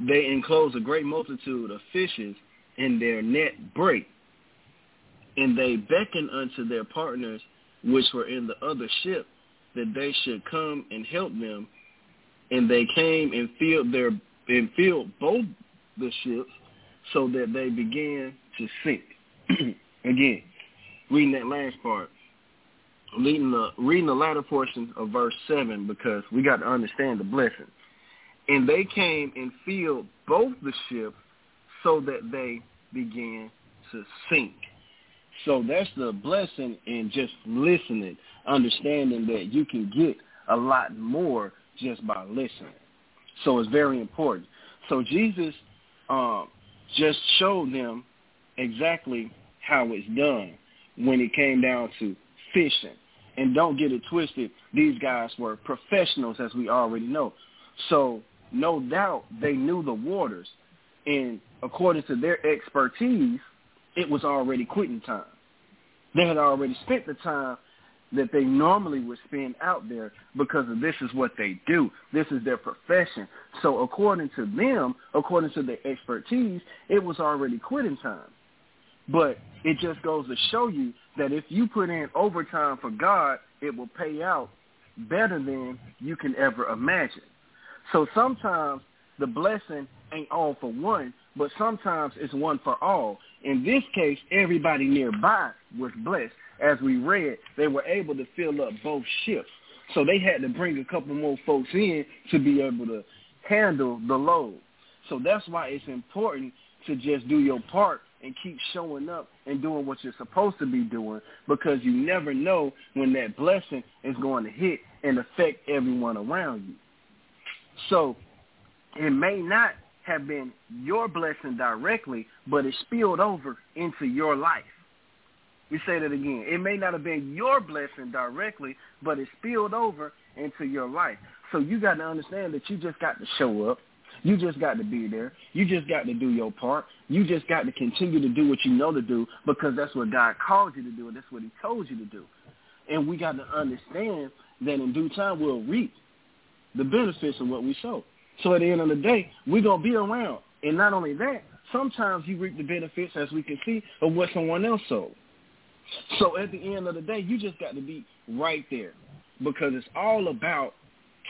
they enclosed a great multitude of fishes, and their net brake. And they beckoned unto their partners which were in the other ship, that they should come and help them. And they came and filled their and filled both the ships, so that they began to sink. Again, reading that last part, reading the reading the latter portion of verse seven, because we got to understand the blessing. And they came and filled both the ships, so that they began to sink. So that's the blessing in just listening, understanding that you can get a lot more just by listening. So it's very important. So Jesus um, just showed them exactly how it's done when it came down to fishing. And don't get it twisted, these guys were professionals, as we already know. So no doubt they knew the waters. And according to their expertise, it was already quitting time. They had already spent the time that they normally would spend out there because this is what they do. This is their profession. So according to them, according to their expertise, it was already quitting time. But it just goes to show you that if you put in overtime for God, it will pay out better than you can ever imagine. So sometimes the blessing ain't all for one, but sometimes it's one for all. In this case, everybody nearby was blessed. As we read, they were able to fill up both ships. So they had to bring a couple more folks in to be able to handle the load. So that's why it's important to just do your part and keep showing up and doing what you're supposed to be doing because you never know when that blessing is going to hit and affect everyone around you. So it may not have been your blessing directly, but it spilled over into your life. We say that again. It may not have been your blessing directly, but it spilled over into your life. So you got to understand that you just got to show up. You just got to be there. You just got to do your part. You just got to continue to do what you know to do because that's what God called you to do and that's what he told you to do. And we got to understand that in due time we'll reap the benefits of what we sow. So at the end of the day, we're going to be around. And not only that, sometimes you reap the benefits, as we can see, of what someone else sold. So at the end of the day, you just got to be right there because it's all about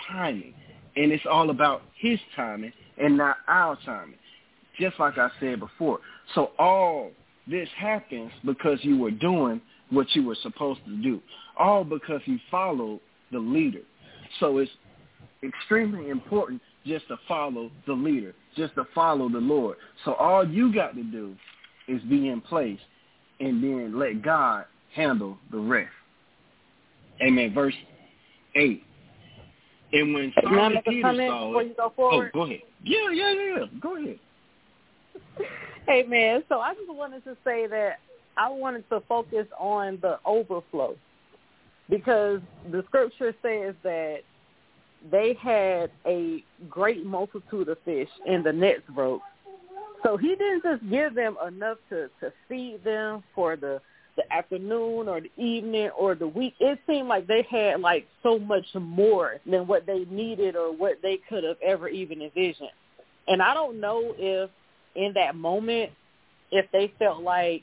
timing. And it's all about his timing and not our timing, just like I said before. So all this happens because you were doing what you were supposed to do, all because you followed the leader. So it's extremely important just to follow the leader, just to follow the Lord. So all you got to do is be in place and then let God handle the rest. Amen. Verse 8. And when Simon Peter saw you go? Oh, go ahead. Yeah, yeah, yeah. Go ahead. man. So I just wanted to say that I wanted to focus on the overflow because the scripture says that they had a great multitude of fish and the nets broke. So he didn't just give them enough to, to feed them for the the afternoon or the evening or the week. It seemed like they had like so much more than what they needed or what they could have ever even envisioned. And I don't know if in that moment if they felt like,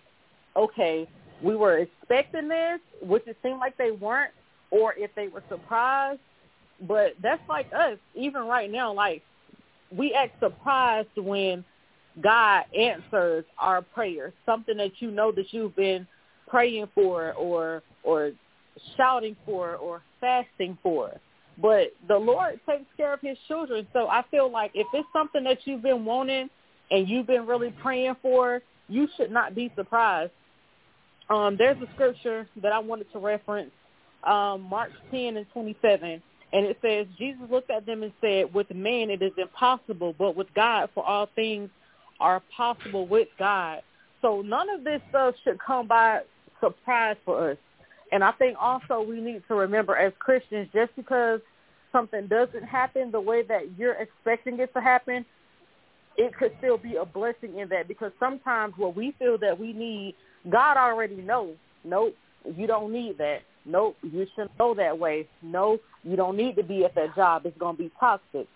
okay, we were expecting this, which it seemed like they weren't, or if they were surprised. But that's like us, even right now, like we act surprised when God answers our prayers, something that you know that you've been praying for or or shouting for or fasting for. But the Lord takes care of his children. So I feel like if it's something that you've been wanting and you've been really praying for, you should not be surprised. Um, there's a scripture that I wanted to reference, um, Mark 10 and 27, and it says, Jesus looked at them and said, with man it is impossible, but with God for all things are possible with God. So none of this stuff should come by surprise for us. And I think also we need to remember as Christians, just because something doesn't happen the way that you're expecting it to happen, it could still be a blessing in that because sometimes what we feel that we need, God already knows. Nope, you don't need that. Nope, you shouldn't go that way. No, you don't need to be at that job. It's going to be toxic.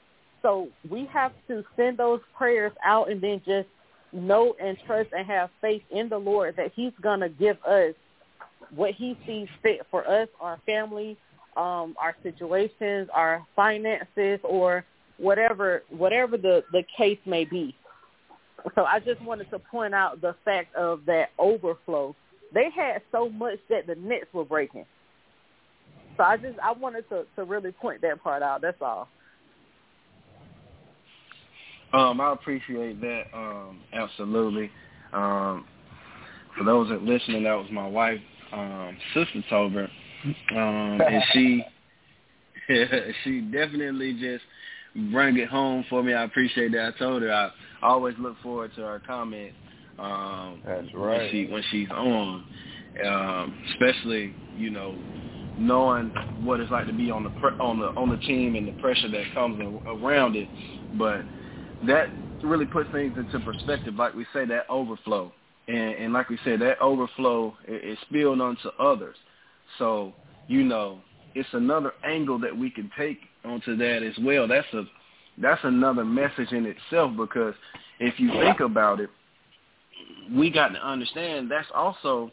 So we have to send those prayers out and then just know and trust and have faith in the Lord that he's going to give us what he sees fit for us, our family, um, our situations, our finances, or whatever whatever the, the case may be. So I just wanted to point out the fact of that overflow. They had so much that the nets were breaking. So I just I wanted to, to really point that part out. That's all. Um, I appreciate that. Um, absolutely. Um, for those that listening, that was my wife, um, Sister Tober, um, and she she definitely just bring it home for me. I appreciate that. I told her I always look forward to her comments. Um, That's right. When she when she's on, um, especially you know knowing what it's like to be on the pre- on the on the team and the pressure that comes around it, but that really puts things into perspective. Like we say, that overflow, and, and like we said, that overflow is spilled onto others. So you know, it's another angle that we can take onto that as well. That's a that's another message in itself because if you think about it, we got to understand that's also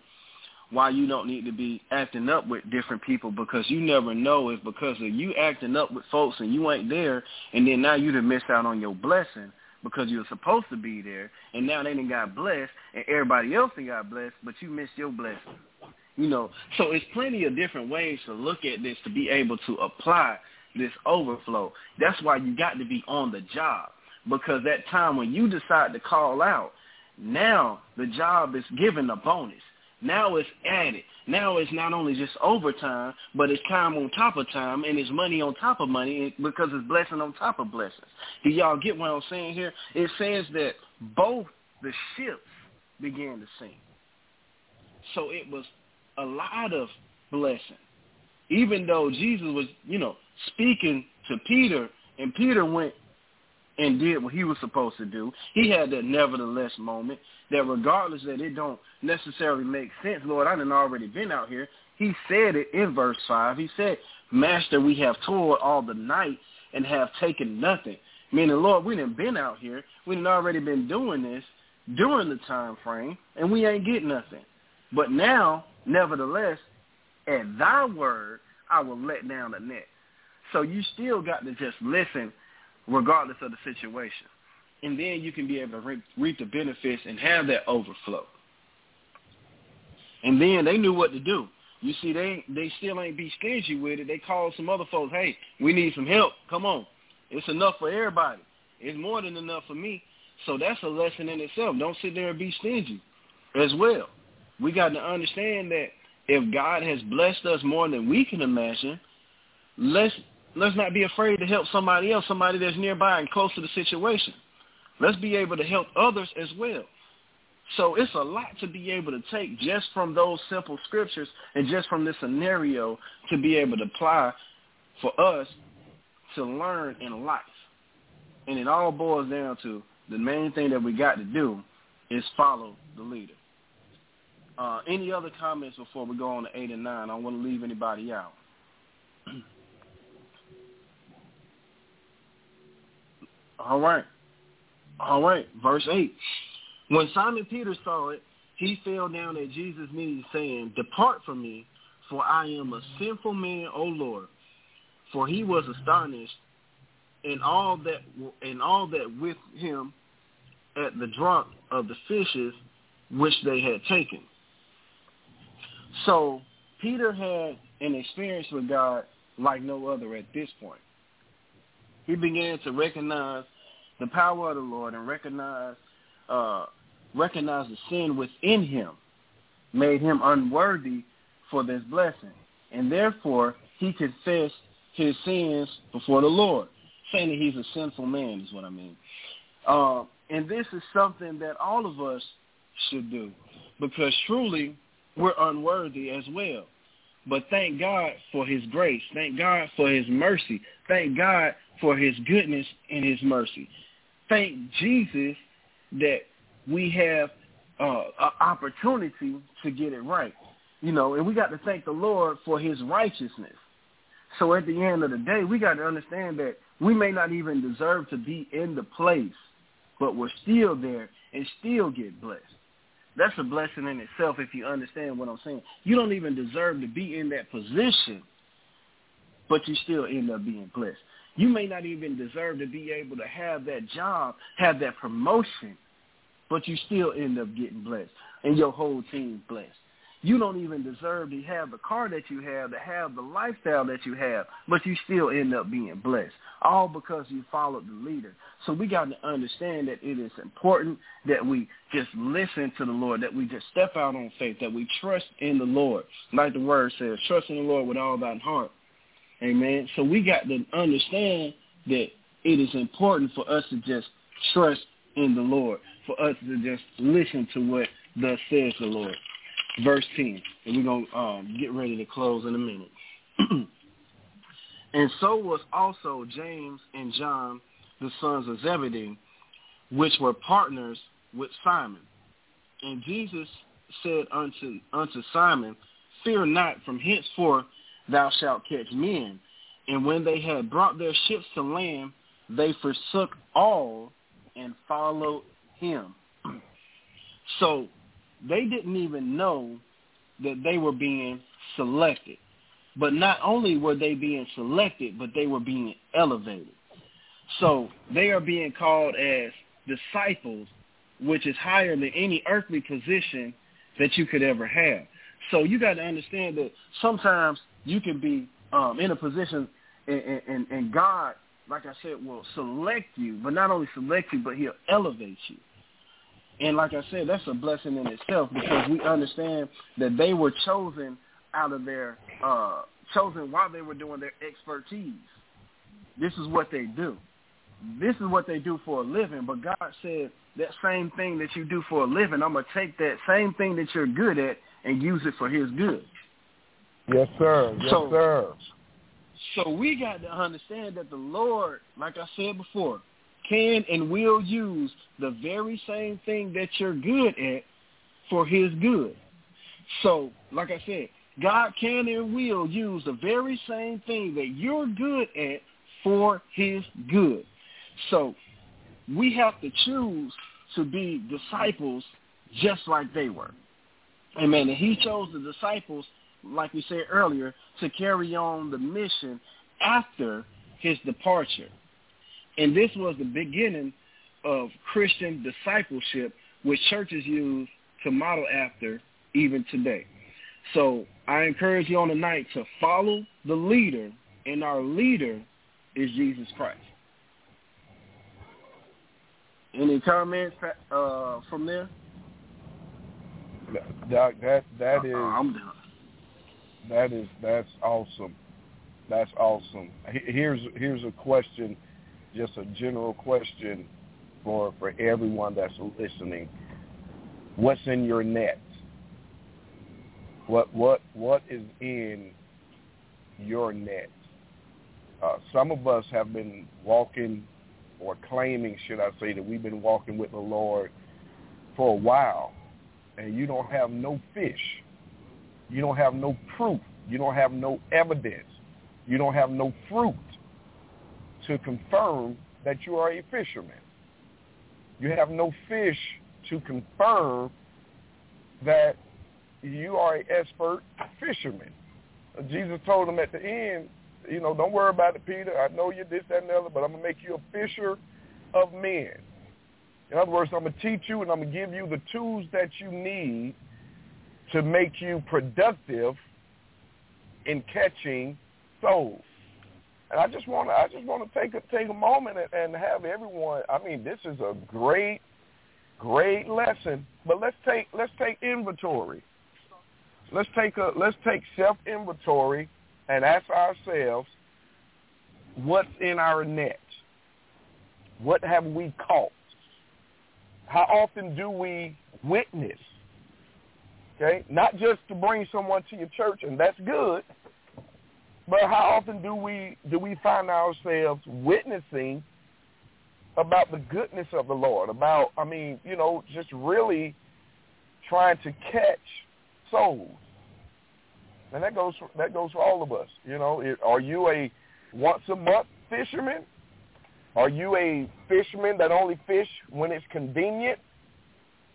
why you don't need to be acting up with different people because you never know if because of you acting up with folks and you ain't there and then now you done missed out on your blessing because you were supposed to be there and now they didn't got blessed and everybody else done got blessed but you missed your blessing. You know, so it's plenty of different ways to look at this to be able to apply this overflow. That's why you got to be on the job because that time when you decide to call out, now the job is given a bonus. Now it's added. Now it's not only just overtime, but it's time on top of time, and it's money on top of money because it's blessing on top of blessings. Do y'all get what I'm saying here? It says that both the ships began to sink. So it was a lot of blessing. Even though Jesus was, you know, speaking to Peter, and Peter went and did what he was supposed to do. He had that nevertheless moment that regardless that it don't necessarily make sense, Lord, I done already been out here. He said it in verse 5. He said, Master, we have toiled all the night and have taken nothing. Meaning, Lord, we done been out here. We done already been doing this during the time frame, and we ain't get nothing. But now, nevertheless, at thy word, I will let down the net. So you still got to just listen regardless of the situation. And then you can be able to reap, reap the benefits and have that overflow. And then they knew what to do. You see, they they still ain't be stingy with it. They called some other folks, hey, we need some help. Come on. It's enough for everybody. It's more than enough for me. So that's a lesson in itself. Don't sit there and be stingy as well. We got to understand that if God has blessed us more than we can imagine, let's let's not be afraid to help somebody else, somebody that's nearby and close to the situation. Let's be able to help others as well. So it's a lot to be able to take just from those simple scriptures and just from this scenario to be able to apply for us to learn in life. And it all boils down to the main thing that we got to do is follow the leader. Uh, any other comments before we go on to 8 and 9? I don't want to leave anybody out. all right. All right. Verse 8. When Simon Peter saw it, he fell down at Jesus' knees, saying, Depart from me, for I am a sinful man, O Lord. For he was astonished, and all that and all that with him at the drop of the fishes which they had taken. So Peter had an experience with God like no other at this point. He began to recognize the power of the Lord and recognize uh, recognize the sin within him, made him unworthy for this blessing, and therefore he confessed his sins before the Lord, saying that he's a sinful man is what I mean. Uh, and this is something that all of us should do because truly we're unworthy as well. But thank God for his grace. Thank God for his mercy. Thank God for his goodness and his mercy. Thank Jesus that we have uh, an opportunity to get it right. You know, and we got to thank the Lord for his righteousness. So at the end of the day, we got to understand that we may not even deserve to be in the place, but we're still there and still get blessed. That's a blessing in itself if you understand what I'm saying. You don't even deserve to be in that position, but you still end up being blessed. You may not even deserve to be able to have that job, have that promotion, but you still end up getting blessed and your whole team blessed. You don't even deserve to have the car that you have, to have the lifestyle that you have, but you still end up being blessed, all because you followed the leader. So we got to understand that it is important that we just listen to the Lord, that we just step out on faith, that we trust in the Lord. Like the word says, trust in the Lord with all thine heart. Amen. So we got to understand that it is important for us to just trust in the Lord, for us to just listen to what thus says the Lord verse 10. And we're going to um, get ready to close in a minute. and so was also James and John, the sons of Zebedee, which were partners with Simon. And Jesus said unto, unto Simon, Fear not, from henceforth thou shalt catch men. And when they had brought their ships to land, they forsook all and followed him. so they didn't even know that they were being selected. But not only were they being selected, but they were being elevated. So they are being called as disciples, which is higher than any earthly position that you could ever have. So you got to understand that sometimes you can be um, in a position, and, and, and God, like I said, will select you, but not only select you, but He'll elevate you. And like I said, that's a blessing in itself because we understand that they were chosen out of their uh chosen while they were doing their expertise. This is what they do. This is what they do for a living. But God said that same thing that you do for a living, I'm gonna take that same thing that you're good at and use it for his good. Yes, sir. Yes, so, sir. So we got to understand that the Lord, like I said before, can and will use the very same thing that you're good at for his good. So, like I said, God can and will use the very same thing that you're good at for his good. So we have to choose to be disciples just like they were. Amen. And he chose the disciples, like we said earlier, to carry on the mission after his departure. And this was the beginning of Christian discipleship, which churches use to model after even today. So I encourage you on the night to follow the leader, and our leader is Jesus Christ. Any comments uh, from there? Doc, that that is uh, I'm done. That is that's awesome. That's awesome. Here's here's a question, just a general question for for everyone that's listening. What's in your net? What what what is in your net? Uh, some of us have been walking or claiming, should I say, that we've been walking with the Lord for a while, and you don't have no fish. You don't have no proof. You don't have no evidence. You don't have no fruit to confirm that you are a fisherman. You have no fish to confirm that you are an expert fisherman. Jesus told him at the end, you know, don't worry about it, Peter. I know you're this, that, and the other, but I'm going to make you a fisher of men. In other words, I'm going to teach you and I'm going to give you the tools that you need to make you productive in catching souls. And I just want to, I just want to take a take a moment and, and have everyone. I mean, this is a great, great lesson. But let's take let's take inventory. Let's take a let's take self inventory and ask ourselves what's in our net. What have we caught? How often do we witness? Okay, not just to bring someone to your church, and that's good, but how often do we do we find ourselves witnessing about the goodness of the Lord? About I mean, you know, just really trying to catch souls. And that goes for, that goes for all of us. You know, it, are you a once a month fisherman? Are you a fisherman that only fish when it's convenient?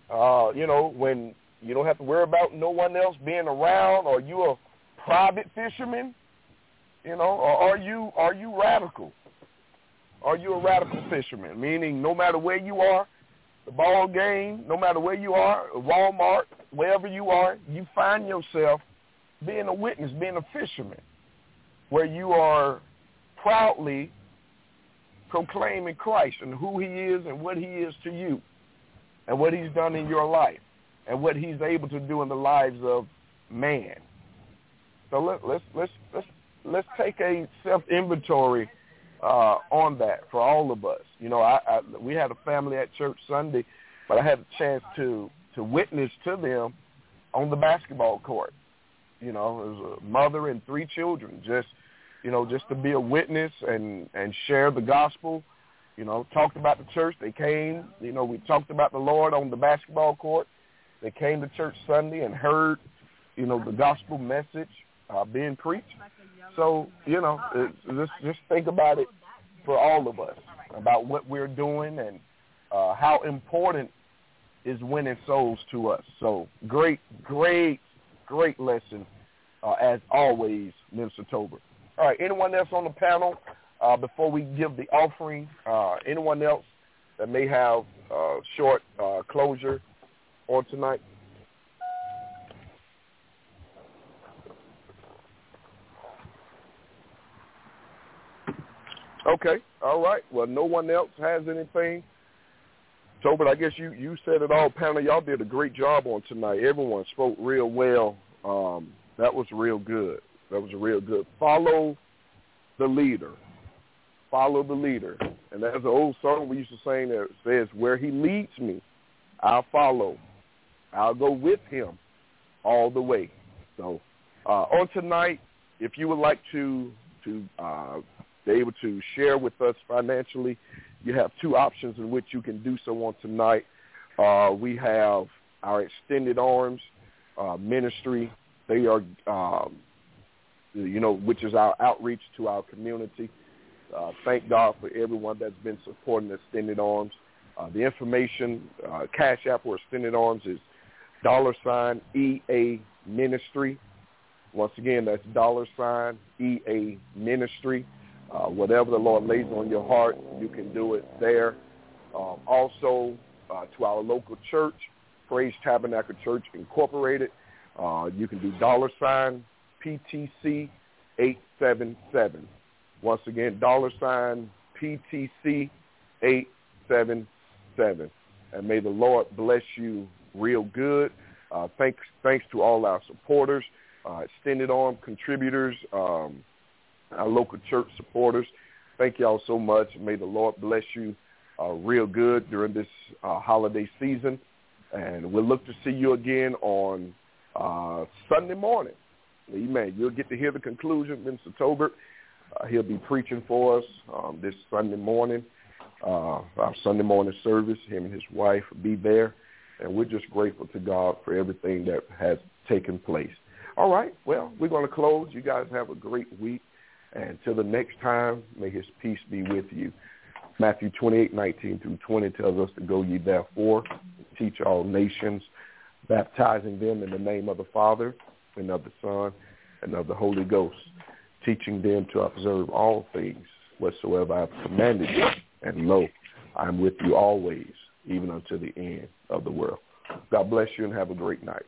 Uh, you know, when you don't have to worry about no one else being around. Are you a private fisherman? You know, or are you are you radical? Are you a radical fisherman? Meaning, no matter where you are, the ball game, no matter where you are, Walmart, wherever you are, you find yourself being a witness, being a fisherman, where you are proudly proclaiming Christ and who he is and what he is to you and what he's done in your life and what he's able to do in the lives of man. So let, let's let's let's let's take a self inventory uh, on that for all of us. You know, I, I we had a family at church Sunday, but I had a chance to to witness to them on the basketball court. You know, was a mother and three children, just you know, just to be a witness and and share the gospel. You know, talked about the church. They came. You know, we talked about the Lord on the basketball court. They came to church Sunday and heard, you know, the gospel message uh, being preached. So, you know, just just think about it for all of us about what we're doing and uh, how important is winning souls to us. So great, great, great lesson uh, as always, Minister Tober. All right, anyone else on the panel uh, before we give the offering? Uh, anyone else that may have uh, short uh, closure on tonight? Okay, all right. Well, no one else has anything. Tobin, I guess you, you said it all. Panel, y'all did a great job on tonight. Everyone spoke real well. Um, that was real good. That was real good. Follow the leader. Follow the leader. And there's an old song we used to sing that says, where he leads me, I'll follow. I'll go with him all the way. So uh, on tonight, if you would like to to uh, be able to share with us financially, you have two options in which you can do so on tonight. Uh, we have our extended arms uh, ministry. They are, um, you know, which is our outreach to our community. Uh, thank God for everyone that's been supporting Extended Arms. Uh, the information, uh, Cash App or Extended Arms is dollar sign EA Ministry. Once again, that's dollar sign EA Ministry. Uh, whatever the Lord lays on your heart, you can do it there. Um, also, uh, to our local church, Praise Tabernacle Church Incorporated, uh, you can do dollar sign PTC 877. Once again, dollar sign PTC 877. And may the Lord bless you real good. Uh, thanks, thanks to all our supporters. uh, extended arm contributors, um, our local church supporters. Thank y'all so much. May the Lord bless you uh, real good during this uh, holiday season. And we'll look to see you again on uh, Sunday morning. Amen. You'll get to hear the conclusion. Minister Tobert, uh, he'll be preaching for us um, this Sunday morning, our Sunday morning service. Him and his wife will be there. And we're just grateful to God for everything that has taken place. All right. Well, we're going to close. You guys have a great week. And until the next time, may his peace be with you. Matthew 28, 19 through 20 tells us to go ye therefore, teach all nations, baptizing them in the name of the Father and of the Son and of the Holy Ghost, teaching them to observe all things whatsoever I have commanded you. And lo, I am with you always, even unto the end of the world. God bless you and have a great night.